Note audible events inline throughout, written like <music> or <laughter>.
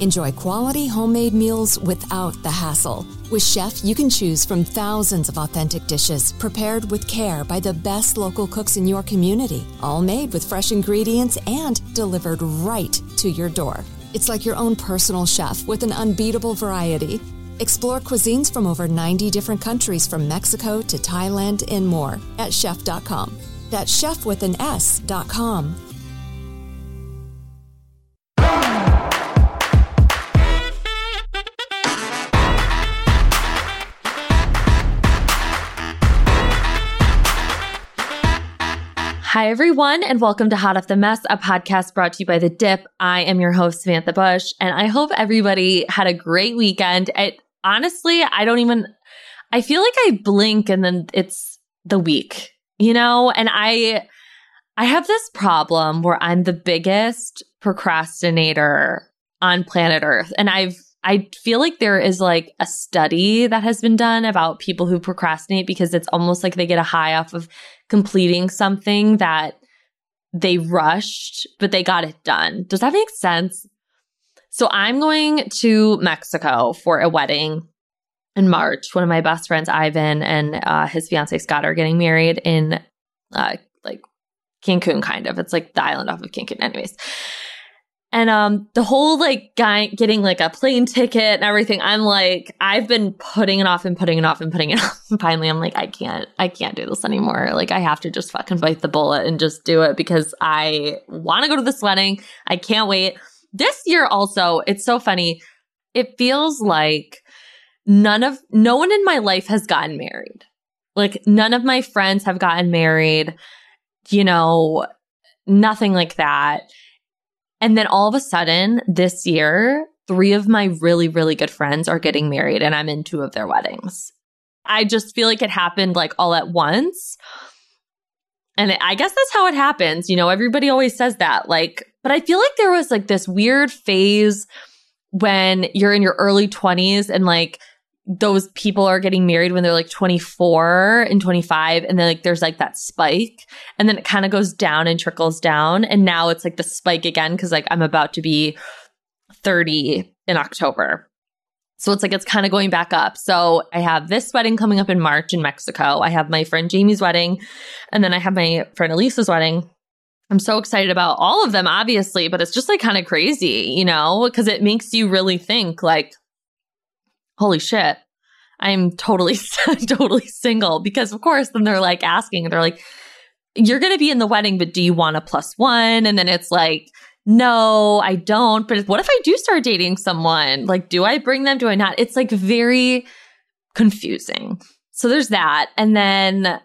Enjoy quality homemade meals without the hassle. With Shef, you can choose from thousands of authentic dishes prepared with care by the best local cooks in your community, all made with fresh ingredients and delivered right to your door. It's like your own personal chef with an unbeatable variety. Explore cuisines from over 90 different countries from Mexico to Thailand and more at shef.com. That's chef with an S.com. Hi, everyone, and welcome to Hot Off the Mess, a podcast brought to you by The Dip. I am your host, Samantha Bush, and I hope everybody had a great weekend. It, honestly, I don't even, I feel like I blink and then it's the week, you know? And I, I have this problem where I'm the biggest procrastinator on planet Earth. And I've, I feel like there is like a study that has been done about people who procrastinate because it's almost like they get a high off of completing something that they rushed, but they got it done. Does that make sense? So I'm going to Mexico for a wedding in March. One of my best friends, Ivan, and uh, his fiance Scott are getting married in uh, like Cancun, kind of. It's like the island off of Cancun, anyways. And um the whole like guy getting like a plane ticket and everything, I'm like, I've been putting it off and putting it off and putting it <laughs> off. And finally I'm like, I can't, I can't do this anymore. Like I have to just fucking bite the bullet and just do it because I want to go to this wedding. I can't wait. This year also, it's so funny. It feels like none of no one in my life has gotten married. Like none of my friends have gotten married, you know, nothing like that. And then all of a sudden this year, three of my really, really good friends are getting married and I'm in two of their weddings. I just feel like it happened like all at once. And I guess that's how it happens. You know, everybody always says that. Like, but I feel like there was like this weird phase when you're in your early 20s and like those people are getting married when they're like 24 and 25 and then like there's like that spike and then it kind of goes down and trickles down and now it's like the spike again cuz like I'm about to be 30 in October. So it's like it's kind of going back up. So I have this wedding coming up in March in Mexico. I have my friend Jamie's wedding and then I have my friend Elisa's wedding. I'm so excited about all of them obviously, but it's just like kind of crazy, you know, because it makes you really think like holy shit, I'm totally, <laughs> totally single. Because of course, then they're like asking, they're like, you're going to be in the wedding, but do you want a plus one? And then it's like, no, I don't. But what if I do start dating someone? Like, do I bring them? Do I not? It's like very confusing. So there's that. And then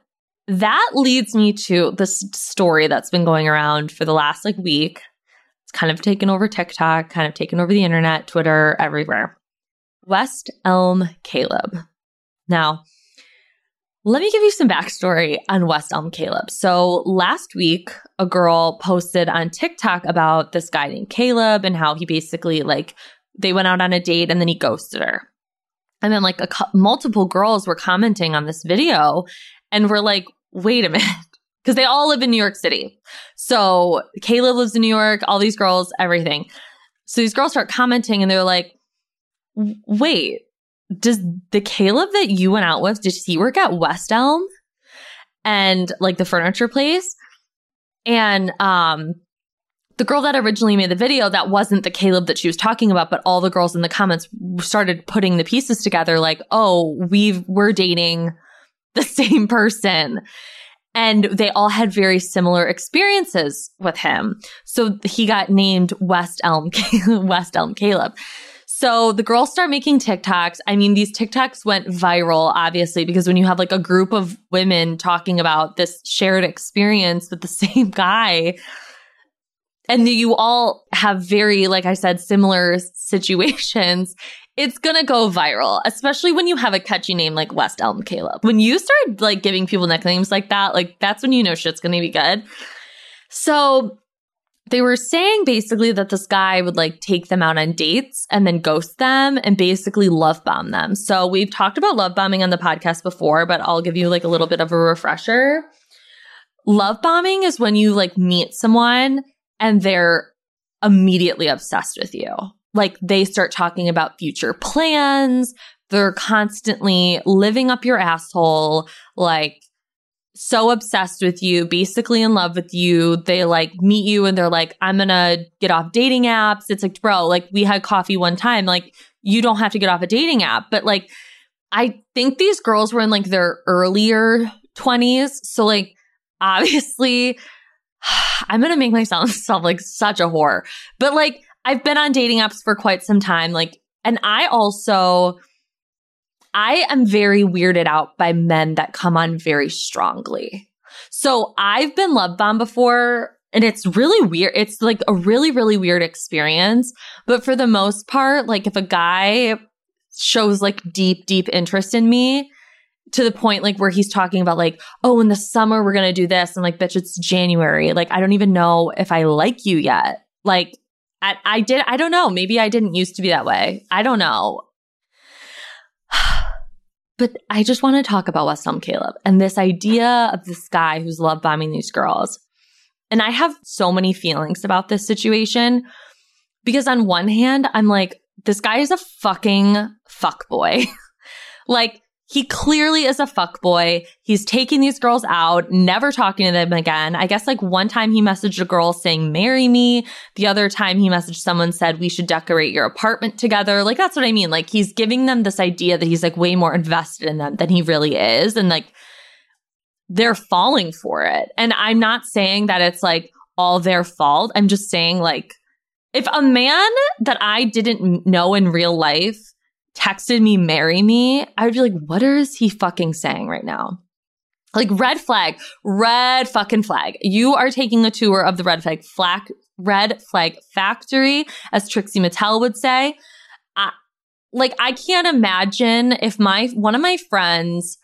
that leads me to this story that's been going around for the last like week. It's kind of taken over TikTok, kind of taken over the internet, Twitter, everywhere. West Elm Caleb. Now, let me give you some backstory on West Elm Caleb. So, last week, a girl posted on TikTok about this guy named Caleb and how he basically like they went out on a date and then he ghosted her. And then like a multiple girls were commenting on this video and were like, wait a minute. <laughs> Because they all live in New York City. So Caleb lives in New York, all these girls, everything. So these girls start commenting and they're like, wait, does the Caleb that you went out with, did he work at West Elm? And like the furniture place? And um the girl that originally made the video, that wasn't the Caleb that she was talking about, but all the girls in the comments started putting the pieces together like, oh, we we're dating the <laughs> same person. And they all had very similar experiences with him. So he got named West Elm, <laughs> West Elm Caleb. So the girls start making TikToks. I mean, these TikToks went viral, obviously, because when you have like a group of women talking about this shared experience with the <laughs> same guy, and you all have very, like I said, similar situations, it's gonna go viral, especially when you have a catchy name like West Elm Caleb. When you start like giving people nicknames like that, like that's when you know shit's gonna be good. So they were saying basically that this guy would like take them out on dates and then ghost them and basically love bomb them. So we've talked about love bombing on the podcast before, but I'll give you like a little bit of a refresher. Love bombing is when you like meet someone and they're immediately obsessed with you. Like they start talking about future plans. They're constantly living up your asshole, like so obsessed with you, basically in love with you. They like meet you and they're like, I'm gonna get off dating apps. It's like, bro, like we had coffee one time. Like you don't have to get off a dating app. But like, I think these girls were in like their earlier 20s. So like, obviously <sighs> I'm to make myself <laughs> sound like such a whore. But like, I've been on dating apps for quite some time. Like, and I also, I am very weirded out by men that come on very strongly. So I've been love bombed before and it's really weird. It's like a really, really weird experience. But for the most part, like if a guy shows like deep, deep interest in me, to the point like where he's talking about like, oh, in the summer we're gonna do this. And like, bitch, it's January. Like, I don't even know if I like you yet. Like, I, I did, I don't know. Maybe I didn't used to be that way. I don't know. But I just want to talk about West Elm Caleb and this idea of this guy who's love bombing these girls. And I have so many feelings about this situation because on one hand, I'm like, this guy is a fucking fuck boy. <laughs> like, he clearly is a fuck boy. He's taking these girls out, never talking to them again. I guess like one time he messaged a girl saying, marry me. The other time he messaged someone said, we should decorate your apartment together. Like, that's what I mean. Like, he's giving them this idea that he's like way more invested in them than he really is. And like, they're falling for it. And I'm not saying that it's like all their fault. I'm just saying like, if a man that I didn't know in real life texted me, marry me, I would be like, what is he fucking saying right now? Like red flag, red fucking flag. You are taking a tour of the red flag flag, red flag factory, as Trixie Mattel would say. I, like I can't imagine if my one of my friends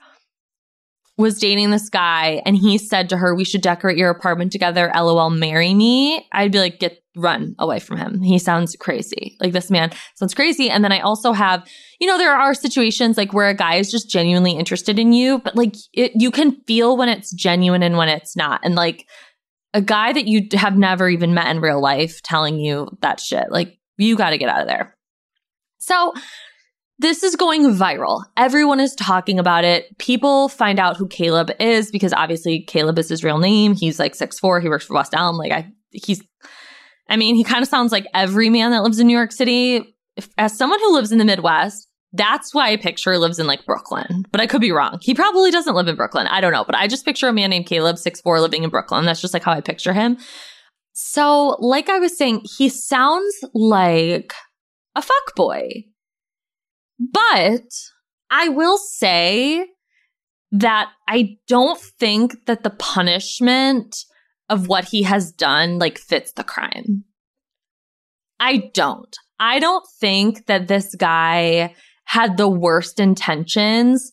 was dating this guy and he said to her, We should decorate your apartment together, lol, marry me, I'd be like, Get run away from him. He sounds crazy. Like this man sounds crazy. And then I also have, you know, there are situations like where a guy is just genuinely interested in you, but like it, you can feel when it's genuine and when it's not. And like a guy that you have never even met in real life telling you that shit, like you got to get out of there. So this is going viral. Everyone is talking about it. People find out who Caleb is because obviously Caleb is his real name. He's like six four. He works for West Elm. Like I, he's, I mean, he kind of sounds like every man that lives in New York City. If, as someone who lives in the Midwest, that's why I picture lives in like Brooklyn. But I could be wrong. He probably doesn't live in Brooklyn. I don't know. But I just picture a man named Caleb, six four, living in Brooklyn. That's just like how I picture him. So, like I was saying, he sounds like a fuck boy. But I will say that I don't think that the punishment of what he has done like fits the crime. I don't. I don't think that this guy had the worst intentions.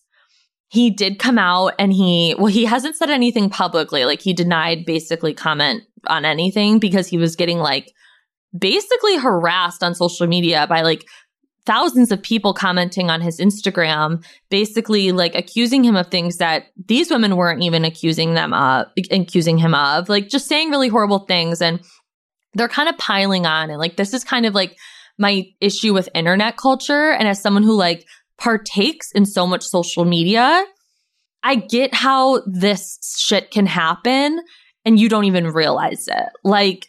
He did come out and he, well, he hasn't said anything publicly. Like he denied basically comment on anything because he was getting like basically harassed on social media by like thousands of people commenting on his Instagram, basically like accusing him of things that these women weren't even accusing them of, accusing him of, like just saying really horrible things. And they're kind of piling on. And like, this is kind of like my issue with internet culture. And as someone who like partakes in so much social media, I get how this shit can happen and you don't even realize it. Like,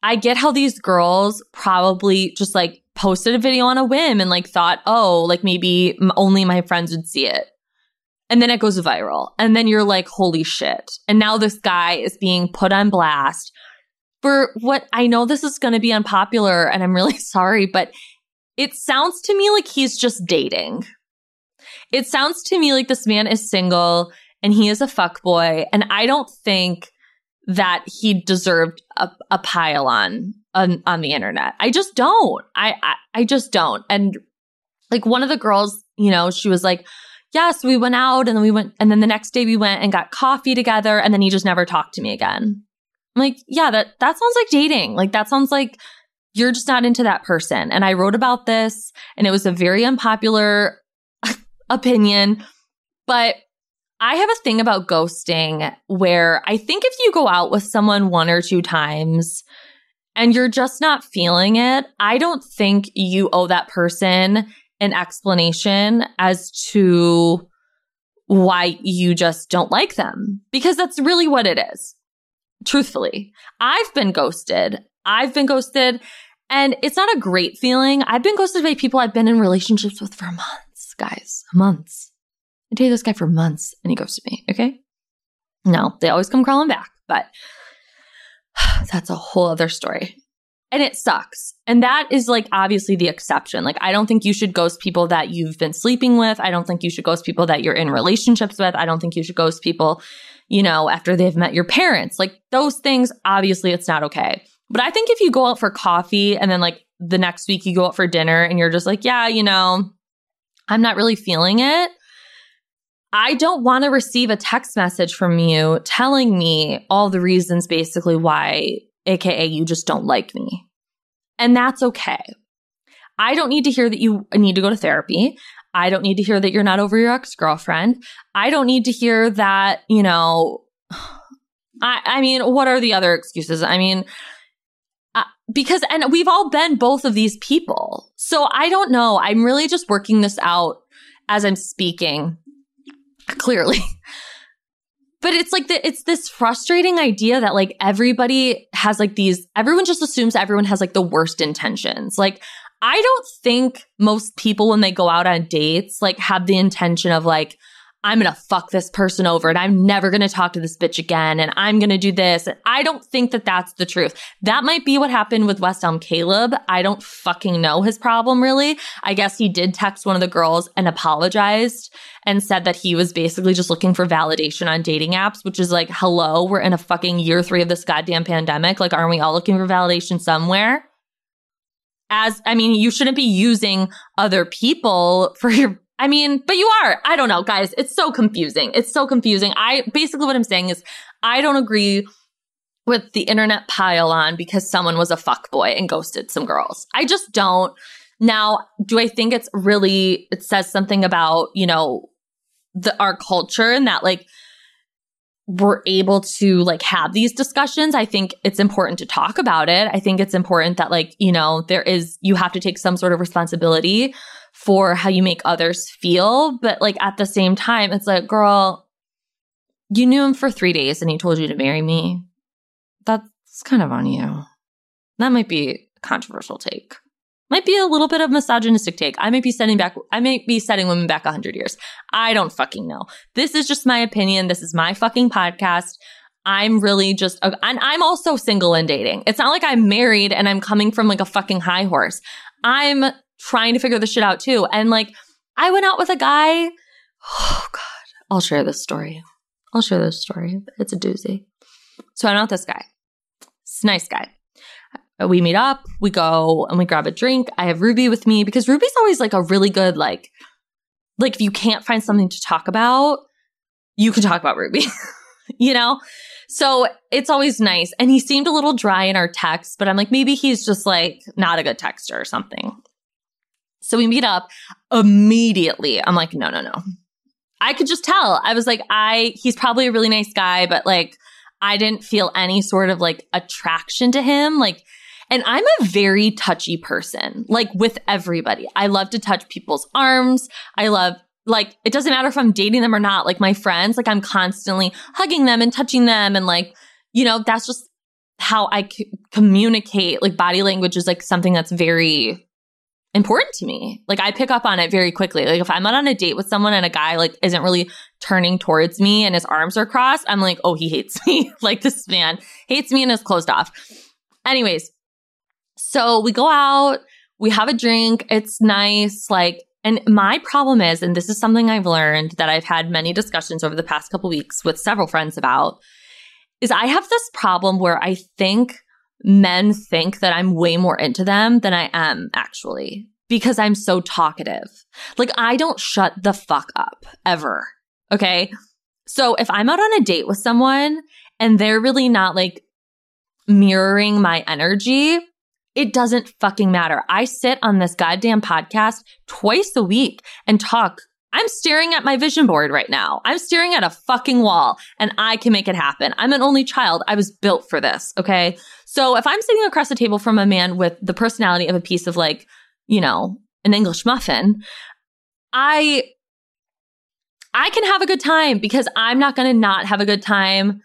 I get how these girls probably just like posted a video on a whim and like thought, oh, like maybe only my friends would see it. And then it goes viral. And then you're like, holy shit. And now this guy is being put on blast for what I know this is going to be unpopular. And I'm really <laughs> sorry, but it sounds to me like he's just dating. It sounds to me like this man is single and he is a fuck boy. And I don't think that he deserved a, a pile on on, on the internet. I just don't. I, I I just don't. And like one of the girls, you know, she was like, "Yes, we went out and then we went and then the next day we went and got coffee together and then he just never talked to me again." I'm like, "Yeah, that that sounds like dating. Like that sounds like you're just not into that person." And I wrote about this and it was a very unpopular <laughs> opinion, but I have a thing about ghosting where I think if you go out with someone one or two times and you're just not feeling it, I don't think you owe that person an explanation as to why you just don't like them because that's really what it is. Truthfully, I've been ghosted. I've been ghosted and it's not a great feeling. I've been ghosted by people I've been in relationships with for months, guys, months. I dated this guy for months and he ghosted me. Okay. No, they always come crawling back, but <sighs> that's a whole other story. And it sucks. And that is like obviously the exception. Like, I don't think you should ghost people that you've been sleeping with. I don't think you should ghost people that you're in relationships with. I don't think you should ghost people, you know, after they've met your parents. Like, those things, obviously, it's not okay. But I think if you go out for coffee and then like the next week you go out for dinner and you're just like, yeah, you know, I'm not really feeling it. I don't want to receive a text message from you telling me all the reasons basically why, AKA, you just don't like me. And that's okay. I don't need to hear that you need to go to therapy. I don't need to hear that you're not over your ex girlfriend. I don't need to hear that, you know, <sighs> I, I mean, what are the other excuses? I mean, uh, because, and we've all been both of these people. So I don't know. I'm really just working this out as I'm speaking clearly. <laughs> but it's like the, it's this frustrating idea that like everybody has like these everyone just assumes everyone has like the worst intentions. Like I don't think most people when they go out on dates like have the intention of like I'm going to fuck this person over and I'm never going to talk to this bitch again and I'm going to do this. I don't think that that's the truth. That might be what happened with West Elm Caleb. I don't fucking know his problem really. I guess he did text one of the girls and apologized and said that he was basically just looking for validation on dating apps, which is like, hello, we're in a fucking year three of this goddamn pandemic. Like, aren't we all looking for validation somewhere? As, I mean, you shouldn't be using other people for your I mean, but you are. I don't know, guys. It's so confusing. It's so confusing. I basically what I'm saying is I don't agree with the internet pile on because someone was a fuck boy and ghosted some girls. I just don't. Now, do I think it's really it says something about, you know, the our culture and that like we're able to like have these discussions. I think it's important to talk about it. I think it's important that like, you know, there is you have to take some sort of responsibility for how you make others feel. But like at the same time, it's like, girl, you knew him for three days and he told you to marry me. That's kind of on you. That might be a controversial take. Might be a little bit of misogynistic take. I might be setting back, I might be setting women back 100 years. I don't fucking know. This is just my opinion. This is my fucking podcast. I'm really just, uh, and I'm also single and dating. It's not like I'm married and I'm coming from like a fucking high horse. I'm trying to figure this shit out too. And like, I went out with a guy. Oh God, I'll share this story. I'll share this story. It's a doozy. So I went out with this guy. It's a nice guy. We meet up, we go and we grab a drink. I have Ruby with me because Ruby's always like a really good, like, like if you can't find something to talk about, you can talk about Ruby, <laughs> you know? So it's always nice. And he seemed a little dry in our text, but I'm like, maybe he's just like not a good texter or something. So we meet up immediately. I'm like, no, no, no. I could just tell. I was like, I, he's probably a really nice guy, but like, I didn't feel any sort of like attraction to him. Like, and I'm a very touchy person, like with everybody. I love to touch people's arms. I love, like, it doesn't matter if I'm dating them or not. Like, my friends, like, I'm constantly hugging them and touching them. And, like, you know, that's just how I c- communicate. Like, body language is like something that's very important to me. Like, I pick up on it very quickly. Like, if I'm not on a date with someone and a guy, like, isn't really turning towards me and his arms are crossed, I'm like, oh, he hates me. <laughs> like, this man hates me and is closed off. Anyways, so we go out, we have a drink, it's nice. Like, and my problem is, and this is something I've learned that I've had many discussions over the past couple weeks with several friends about, is I have this problem where I think men think that I'm way more into them than I am actually because I'm so talkative. Like, I don't shut the fuck up ever. Okay. So if I'm out on a date with someone and they're really not like mirroring my energy, it doesn't fucking matter. I sit on this goddamn podcast twice a week and talk. I'm staring at my vision board right now. I'm staring at a fucking wall and I can make it happen. I'm an only child. I was built for this. Okay. So if I'm sitting across the table from a man with the personality of a piece of like, you know, an English muffin, I I can have a good time because I'm not going to not have a good time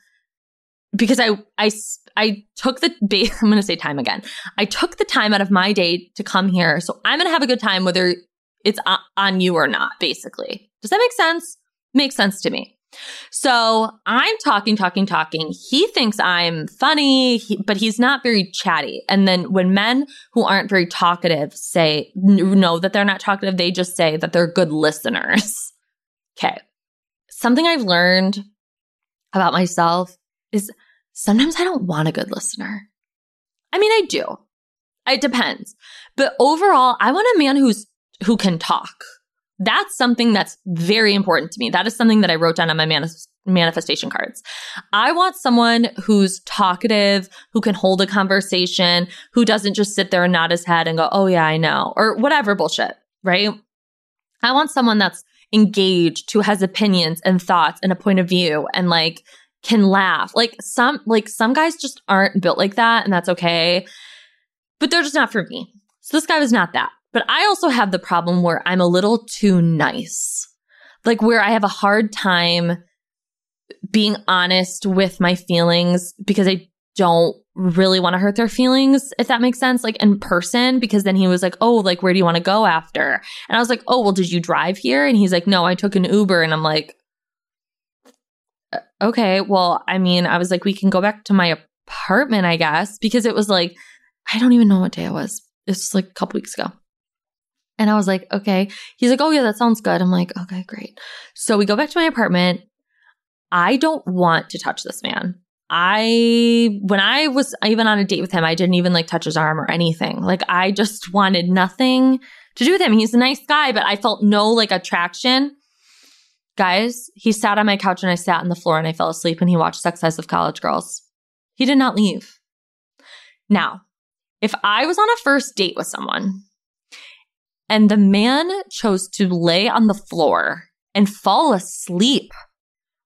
because I I I took the <laughs> I'm going to say time again. I took the time out of my day to come here, so I'm going to have a good time whether it's on you or not. Basically, does that make sense? Makes sense to me. So I'm talking, talking, talking. He thinks I'm funny, he, but he's not very chatty. And then when men who aren't very talkative say know that they're not talkative, they just say that they're good listeners. <laughs> okay. Something I've learned about myself is sometimes I don't want a good listener. I mean, I do. It depends. But overall, I want a man who's who can talk. That's something that's very important to me. That is something that I wrote down on my manif- manifestation cards. I want someone who's talkative, who can hold a conversation, who doesn't just sit there and nod his head and go, "Oh yeah, I know," or whatever bullshit, right? I want someone that's engaged, who has opinions and thoughts and a point of view and like can laugh. Like some like some guys just aren't built like that and that's okay. But they're just not for me. So this guy was not that. But I also have the problem where I'm a little too nice. Like where I have a hard time being honest with my feelings because I don't really want to hurt their feelings, if that makes sense, like in person, because then he was like, Oh, like, where do you want to go after? And I was like, Oh, well, did you drive here? And he's like, No, I took an Uber. And I'm like, uh, okay, well, I mean, I was like, we can go back to my apartment, I guess, because it was like, I don't even know what day it was. It's like a couple weeks ago. And I was like, okay. He's like, oh, yeah, that sounds good. I'm like, okay, great. So we go back to my apartment. I don't want to touch this man. I, when I was even on a date with him, I didn't even like touch his arm or anything. Like, I just wanted nothing to do with him. He's a nice guy, but I felt no like attraction. Guys, he sat on my couch and I sat on the floor and I fell asleep and he watched Sex Lives of College Girls. He did not leave. Now, if I was on a first date with someone and the man chose to lay on the floor and fall asleep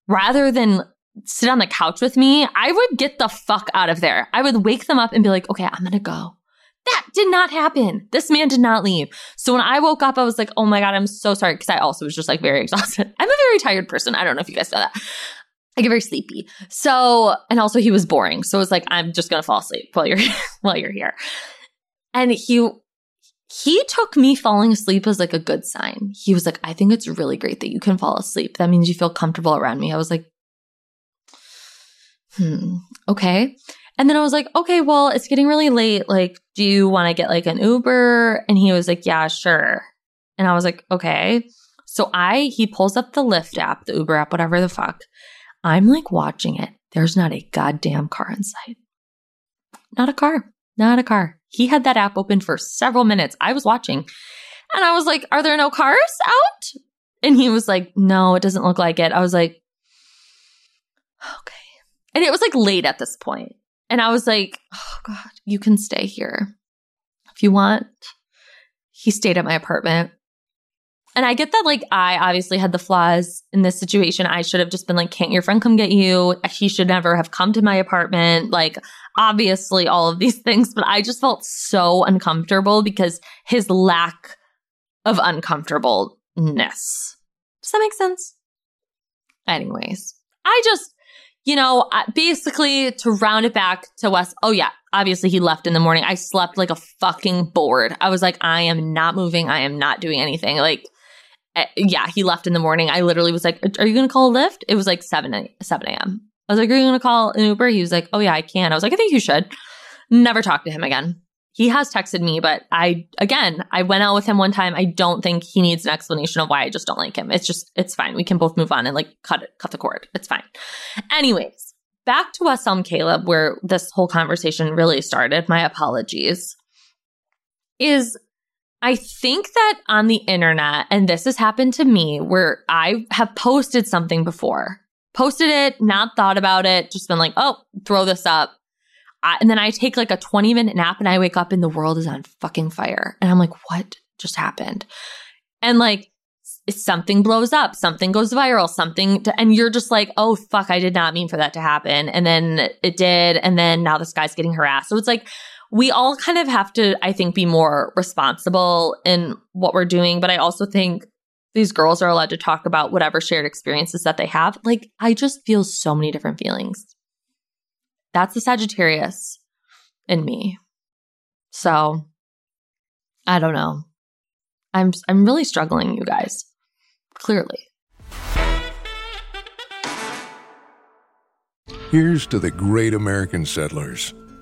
rather than sit on the couch with me, I would get the fuck out of there. I would wake them up and be like, okay, I'm gonna go. That did not happen. This man did not leave. So when I woke up, I was like, oh my God, I'm so sorry. Cause I also was just like very <laughs> exhausted. I'm a very tired person. I don't know if you guys know that. I get very sleepy. So, and also he was boring. So it was like, I'm just going to fall asleep while you're, <laughs> while you're here. And he, he took me falling asleep as like a good sign. He was like, I think it's really great that you can fall asleep. That means you feel comfortable around me. I was like, hmm, okay. And then I was like, okay, well, it's getting really late. Like, do you want to get like an Uber? And he was like, yeah, sure. And I was like, okay. So I, he pulls up the Lyft app, the Uber app, whatever the fuck. I'm like watching it. There's not a goddamn car in sight. Not a car. Not a car. He had that app open for several minutes. I was watching and I was like, are there no cars out? And he was like, no, it doesn't look like it. I was like, oh, okay. And it was like late at this point. And I was like, oh God, you can stay here if you want. He stayed at my apartment. And I get that, like, I obviously had the flaws in this situation. I should have just been like, can't your friend come get you? He should never have come to my apartment. Like, obviously, all of these <laughs> things. But I just felt so uncomfortable because his lack of uncomfortableness. Does that make sense? Anyways, I just, you know, basically to round it back to Wes. Oh, yeah. Obviously, he left in the morning. I slept like a fucking board. I was like, I am not moving. I am not doing anything. Like, Eh, yeah, he left in the morning. I literally was like, Are you going to call a Lyft? It was like 7, 7 a.m. I was like, Are you going to call an Uber? He was like, Oh, yeah, I can. I was like, I think you should. Never talk to him again he has texted me, but I, again, I went out with him one time. I don't think he needs an explanation of why I just don't like him. It's just, it's fine. We can both move on and like cut it, cut the cord. It's fine. Anyways, back to West Elm um, Caleb, where this whole conversation really started. My apologies. Is I think that on the internet, and this has happened to me, where I have posted something before, posted it, not thought about it, just been like, oh, throw this up. I, and then I take like a 20 minute nap and I wake up and the world is on fucking fire. And I'm like, what just happened? And like, something blows up, something goes viral, something, to, and you're just like, oh, fuck, I did not mean for that to happen. And then it did. And then now this guy's getting harassed. So it's like, we all kind of have to, I think, be more responsible in what we're doing. But I also think these girls are allowed to talk about whatever shared experiences that they have. Like, I just feel so many different feelings. That's the Sagittarius in me. So I don't know. I'm I'm really struggling, you guys. Clearly. Here's to the great American settlers.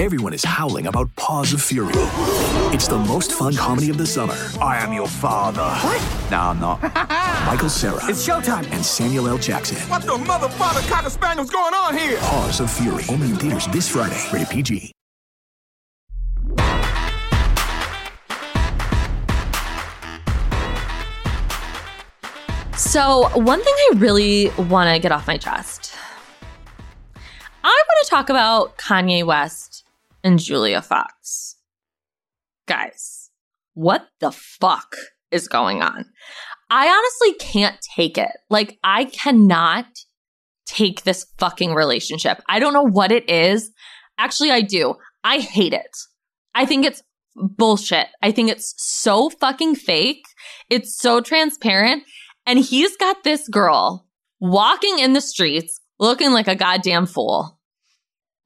Everyone is howling about Paws of Fury. It's the most fun comedy of the summer. I am your father. What? No, I'm not. <laughs> Michael Cera. It's showtime. And Samuel L. Jackson. What the mother, father, cocker spaniel's going on here? Paws of Fury. Only in theaters this Friday. Rated PG. So, one thing I really want to get off my chest. I want to talk about Kanye West and Julia Fox. Guys, what the fuck is going on? I honestly can't take it. Like, I cannot take this fucking relationship. I don't know what it is. Actually, I do. I hate it. I think it's bullshit. I think it's so fucking fake. It's so transparent. And he's got this girl walking in the streets looking like a goddamn fool.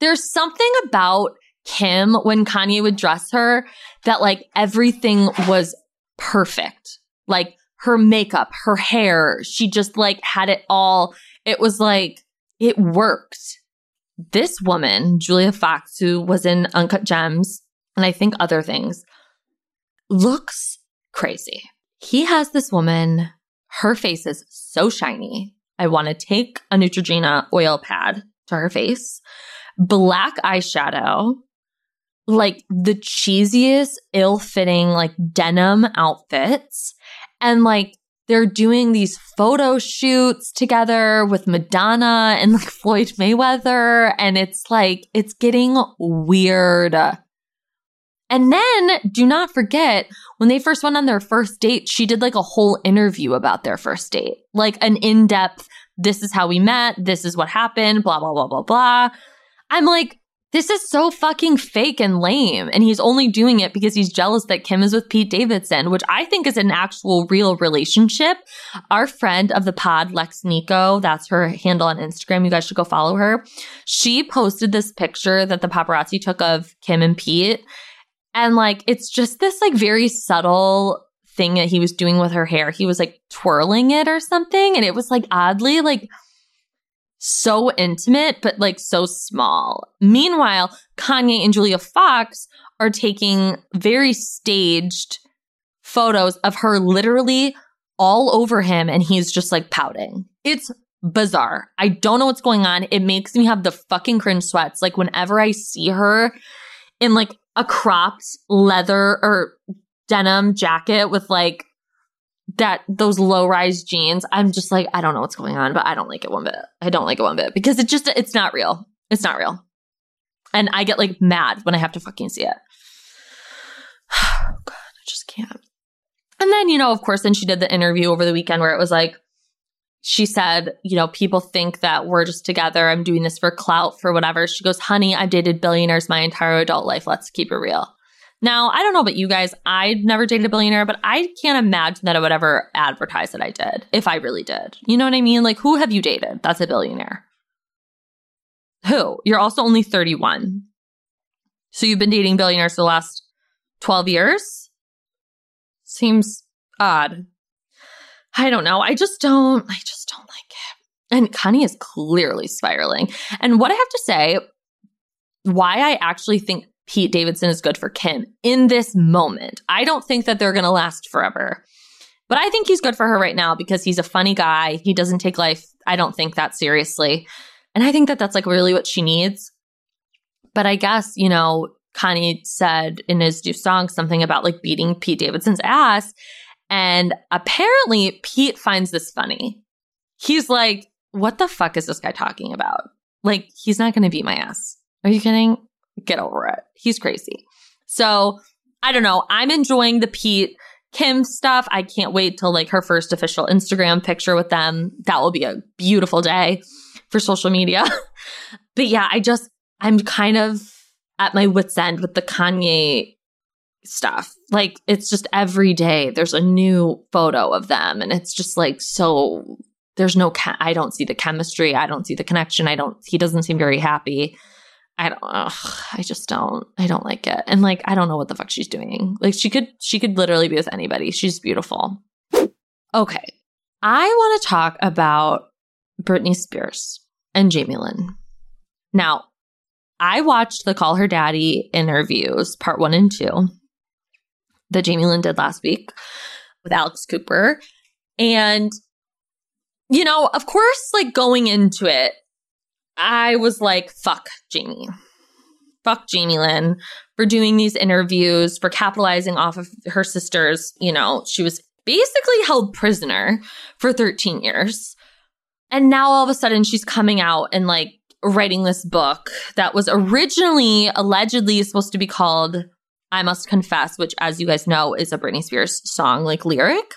There's something about Kim when Kanye would dress her that like everything was perfect. Like her makeup, her hair, she just like had it all. It was like it worked. This woman, Julia Fox, who was in Uncut Gems and I think other things, looks crazy. He has this woman, her face is so shiny. I want to take a Neutrogena oil pad to her face, black eyeshadow, like the cheesiest, ill fitting, like denim outfits. And like they're doing these photo shoots together with Madonna and like <laughs> Floyd Mayweather. And it's like, it's getting weird. And then do not forget when they first went on their first date, she did like a whole interview about their first date, like an in depth, this is how we met, this is what happened, blah, blah, blah, blah, blah. I'm like, this is so fucking fake and lame. And he's only doing it because he's jealous that Kim is with Pete Davidson, which I think is an actual real relationship. Our friend of the pod, Lex Nico, that's her handle on Instagram. You guys should go follow her. She posted this picture that the paparazzi took of Kim and Pete. And like, it's just this like very subtle thing that he was doing with her hair. He was like twirling it or something. And it was like oddly like so intimate, but like so small. Meanwhile, Kanye and Julia Fox are taking very staged photos of her literally all over him and he's just like pouting. It's bizarre. I don't know what's going on. It makes me have the fucking cringe sweats. Like whenever I see her in like a cropped leather or denim jacket with like that those low rise jeans, I'm just like, I don't know what's going on, but I don't like it one bit. I don't like it one bit because it just it's not real. It's not real. And I get like mad when I have to fucking see it. <sighs> God, I just can't. And then, you know, of course, then she did the interview over the weekend where it was like, she said, you know, people think that we're just together. I'm doing this for clout, for whatever. She goes, honey, I've dated billionaires my entire adult life. Let's keep it real. Now, I don't know about you guys. I'd never dated a billionaire, but I can't imagine that I would ever advertise that I did if I really did. You know what I mean? Like, who have you dated that's a billionaire? Who? You're also only 31. So you've been dating billionaires for the last 12 years? Seems odd. I don't know. I just don't, I just don't like it. And Kanye is clearly spiraling. And what I have to say, why I actually think Pete Davidson is good for Kim in this moment. I don't think that they're going to last forever. But I think he's good for her right now because he's a funny guy. He doesn't take life, I don't think, that seriously. And I think that that's like really what she needs. But I guess, you know, Kanye said in his new song something about like beating Pete Davidson's ass. And apparently, Pete finds this funny. He's like, what the fuck is this guy talking about? Like, he's not going to beat my ass. Are you kidding? Get over it. He's crazy. So I don't know. I'm enjoying the Pete Kim stuff. I can't wait till like her first official Instagram picture with them. That will be a beautiful day for social media. <laughs> but yeah, I just, I'm kind of at my wits' end with the Kanye stuff. Like it's just every day there's a new photo of them and it's just like so there's no I don't see the chemistry, I don't see the connection. I don't he doesn't seem very happy. I don't ugh, I just don't I don't like it. And like I don't know what the fuck she's doing. Like she could she could literally be with anybody. She's beautiful. Okay. I want to talk about Britney Spears and Jamie Lynn. Now, I watched the Call Her Daddy interviews, part one and two, that Jamie Lynn did last week with Alex Cooper. And, you know, of course, like going into it, I was like, fuck Jamie. Fuck Jamie Lynn for doing these interviews, for capitalizing off of her sister's, you know, she was basically held prisoner for 13 years. And now all of a sudden she's coming out and like writing this book that was originally allegedly supposed to be called I Must Confess, which, as you guys know, is a Britney Spears song like lyric.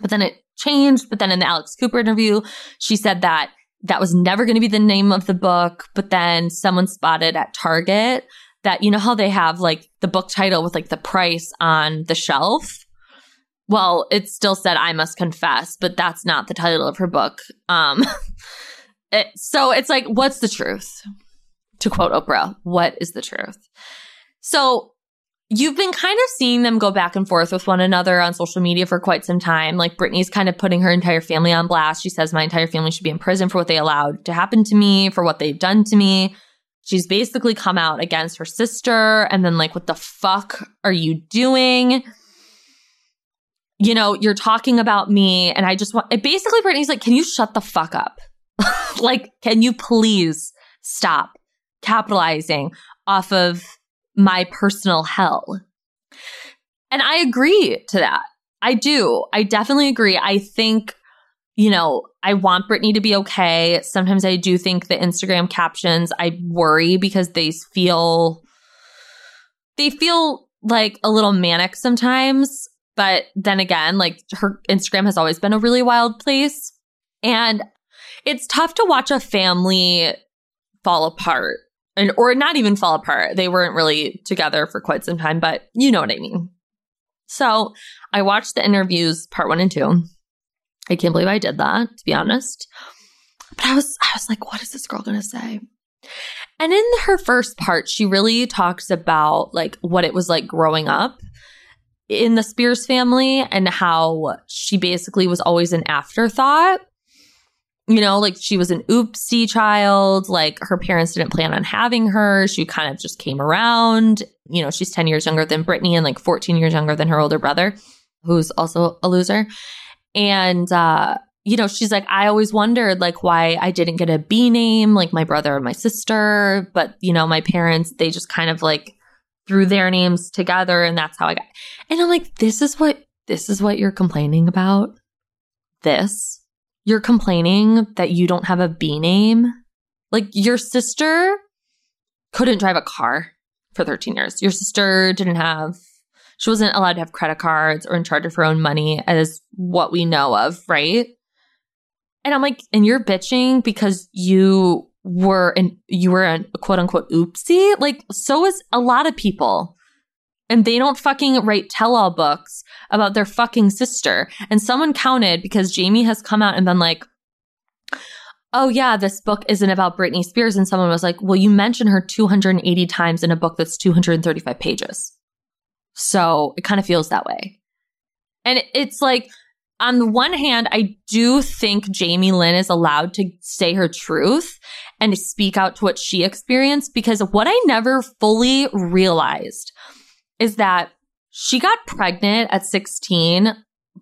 But then it changed. But then in the Alex Cooper interview, she said that that was never going to be the name of the book. But then someone spotted at Target that, you know, how they have like the book title with like the price on the shelf? Well, it still said I Must Confess, but that's not the title of her book. Um, <laughs> it, so it's like, what's the truth? To quote Oprah, what is the truth? So you've been kind of seeing them go back and forth with one another on social media for quite some time. Like Britney's kind of putting her entire family on blast. She says, My entire family should be in prison for what they allowed to happen to me, for what they've done to me. She's basically come out against her sister and then, like, what the fuck are you doing? You know, you're talking about me, and I just want basically Britney's like, Can you shut the fuck up? <laughs> like, can you please stop capitalizing off of my personal hell? And I agree to that. I do. I definitely agree. I think, you know, I want Britney to be okay. Sometimes I do think the Instagram captions, I worry because they feel, they feel like a little manic sometimes. But then again, like her Instagram has always been a really wild place. And it's tough to watch a family fall apart and or not even fall apart. They weren't really together for quite some time, but you know what I mean. So I watched the interviews part one and two. I can't believe I did that, to be honest. But I was I was like, what is this girl gonna say? And in her first part, she really talks about like what it was like growing up in the Spears family and how she basically was always an afterthought you know, like she was an oopsie child. Like her parents didn't plan on having her. She kind of just came around. You know, she's 10 years younger than Britney and like 14 years younger than her older brother, who's also a loser. And, uh, you know, she's like, I always wondered like why I didn't get a B name, like my brother and my sister. But, you know, my parents, they just kind of like threw their names together and that's how I got. And I'm like, this is what, this is what you're complaining about? This? You're complaining that you don't have a B name? Like your sister couldn't drive a car for 13 years. Your sister didn't have she wasn't allowed to have credit cards or in charge of her own money as what we know of, right? And I'm like, and you're bitching because you were an you were a quote unquote oopsie. Like, so is a lot of people. And they don't fucking write tell all books about their fucking sister. And someone counted because Jamie has come out and been like, oh yeah, this book isn't about Britney Spears. And someone was like, well, you mention her 280 times in a book that's 235 pages. So it kind of feels that way. And it's like, on the one hand, I do think Jamie Lynn is allowed to say her truth and speak out to what she experienced because what I never fully realized is that she got pregnant at 16.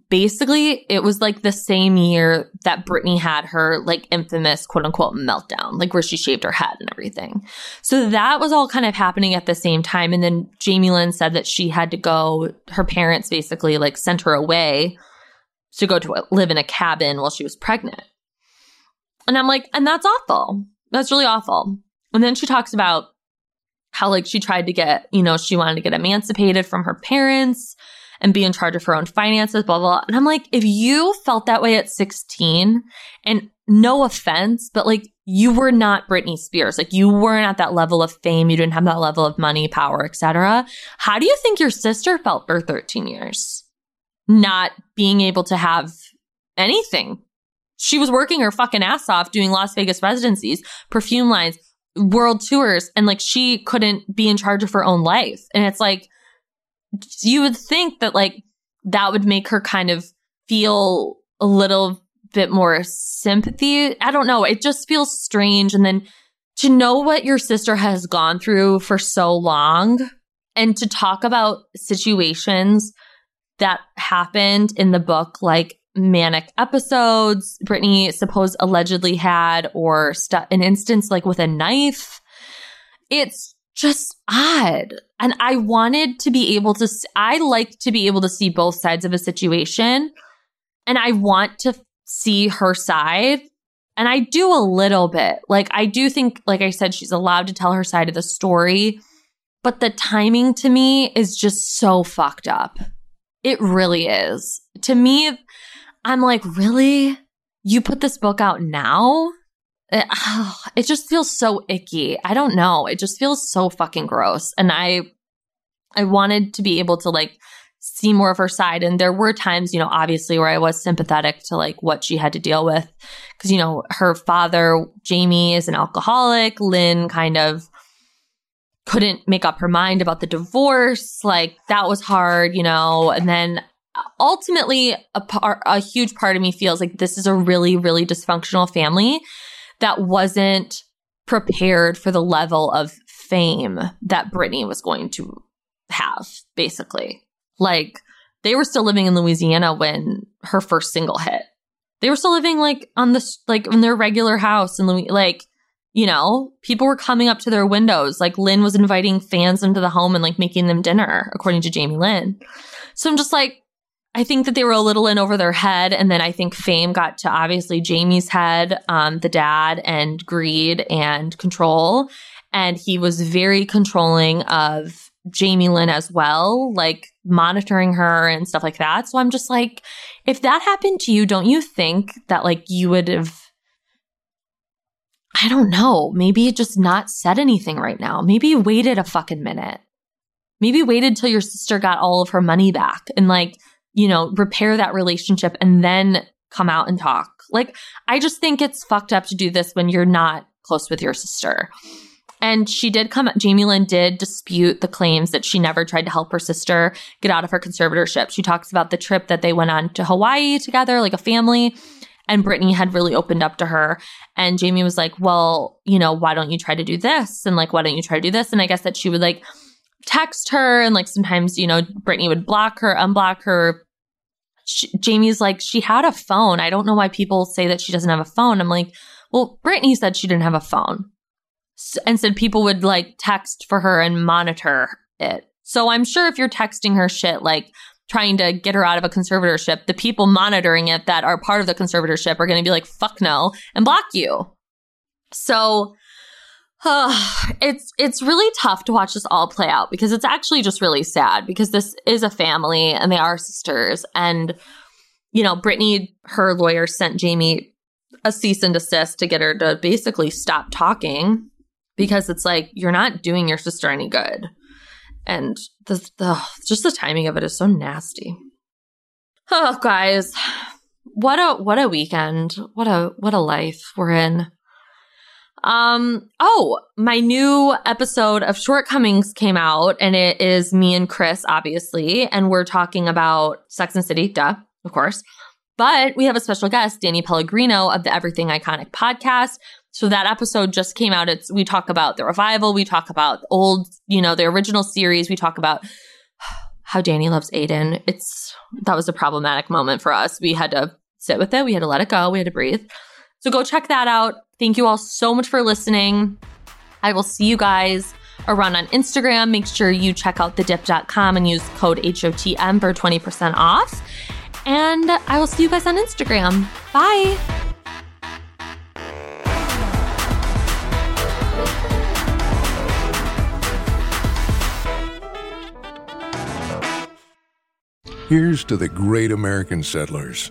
Basically, it was like the same year that Britney had her like infamous quote unquote meltdown, like where she shaved her head and everything. So that was all kind of happening at the same time. And then Jamie Lynn said that she had to go, her parents basically like sent her away to go to live in a cabin while she was pregnant. And I'm like, and that's awful. That's really awful. And then she talks about how like she tried to get, you know, she wanted to get emancipated from her parents and be in charge of her own finances, blah, blah, blah. And I'm like, if you felt that way at 16 and no offense, but like you were not Britney Spears. Like you weren't at that level of fame. You didn't have that level of money, power, etc. How do you think your sister felt for 13 years? not being able to have anything. She was working her fucking ass off doing Las Vegas residencies, perfume lines, world tours, and like she couldn't be in charge of her own life. And it's like, you would think that like that would make her kind of feel a little bit more sympathy. I don't know. It just feels strange. And then to know what your sister has gone through for so long and to talk about situations that happened in the book, like manic episodes Britney supposed allegedly had, or st- an instance like with a knife. It's just odd. And I wanted to be able to, I like to be able to see both sides of a situation. And I want to see her side. And I do a little bit. Like, I do think, like I said, she's allowed to tell her side of the story. But the timing to me is just so fucked up. It really is. To me, I'm like, really? You put this book out now? It, oh, eh, <sighs> it just feels so icky. I don't know. It just feels so fucking gross. And I I wanted to be able to like see more of her side and there were times, you know, obviously where I was sympathetic to like what she had to deal with cuz you know, her father Jamie is an alcoholic, Lynne kind of couldn't make up her mind about the divorce. Like that was hard, you know. And then ultimately, a part, a huge part of me feels like this is a really, really dysfunctional family that wasn't prepared for the level of fame that Britney was going to have, basically. Like they were still living in Louisiana when her first single hit. They were still living like on this, like in their regular house in Louis, like you know, people were coming up to their windows. Like Lynne was inviting fans into the home and like making them dinner, according to Jamie Lynn. So I'm just like, I think that they were a little in over their head. And then I think fame got to obviously Jamie's head, um, the dad, and greed and control. And he was very controlling of Jamie Lynn as well, like monitoring her and stuff like that. So I'm just like, if that happened to you, don't you think that like you would have I don't know, maybe just not said anything right now. Maybe waited a fucking minute. Maybe waited till your sister got all of her money back and like, you know, repair that relationship and then come out and talk. Like, I just think it's fucked up to do this when you're not close with your sister. And she did come, Jamie Lynn did dispute the claims that she never tried to help her sister get out of her conservatorship. She talks about the trip that they went on to Hawaii together, like a family, And Britney had really opened up to her. And Jamie was like, well, you know, why don't you try to do this? And like, why don't you try to do this? And I guess that she would like text her and like sometimes, you know, Britney would block her, unblock her. She, Jamie's like, she had a phone. I don't know why people say that she doesn't have a phone. I'm like, well, Britney said she didn't have a phone and said people would like text for her and monitor it. So I'm sure if you're texting her shit, like trying to get her out of a conservatorship, the people monitoring it that are part of the conservatorship are going to be like, fuck no, and block you. So <sighs> it's it's really tough to watch this all play out because it's actually just really sad because this is a family and they are sisters and you know Britney her lawyer sent Jamie a cease and desist to get her to basically stop talking because it's like you're not doing your sister any good. And the, the just the timing of it is so nasty. <sighs> Oh, guys, what a what a weekend! What a what a life we're in. Um, oh, my new episode of Shortcomings came out, and it is me and Chris, obviously, and we're talking about Sex and City, duh, of course. But we have a special guest, Danny Pellegrino of the Everything Iconic podcast. So that episode just came out. It's we talk about the revival, we talk about old, you know, the original series, we talk about <sighs> how Danny loves Aidan. It's that was a problematic moment for us. We had to sit with it, we had to let it go, we had to breathe. So go check that out. Thank you all so much for listening. I will see you guys around on Instagram. Make sure you check out thedip.com and use code HOTM for 20% off. And I will see you guys on Instagram. Bye. Here's to the great American settlers,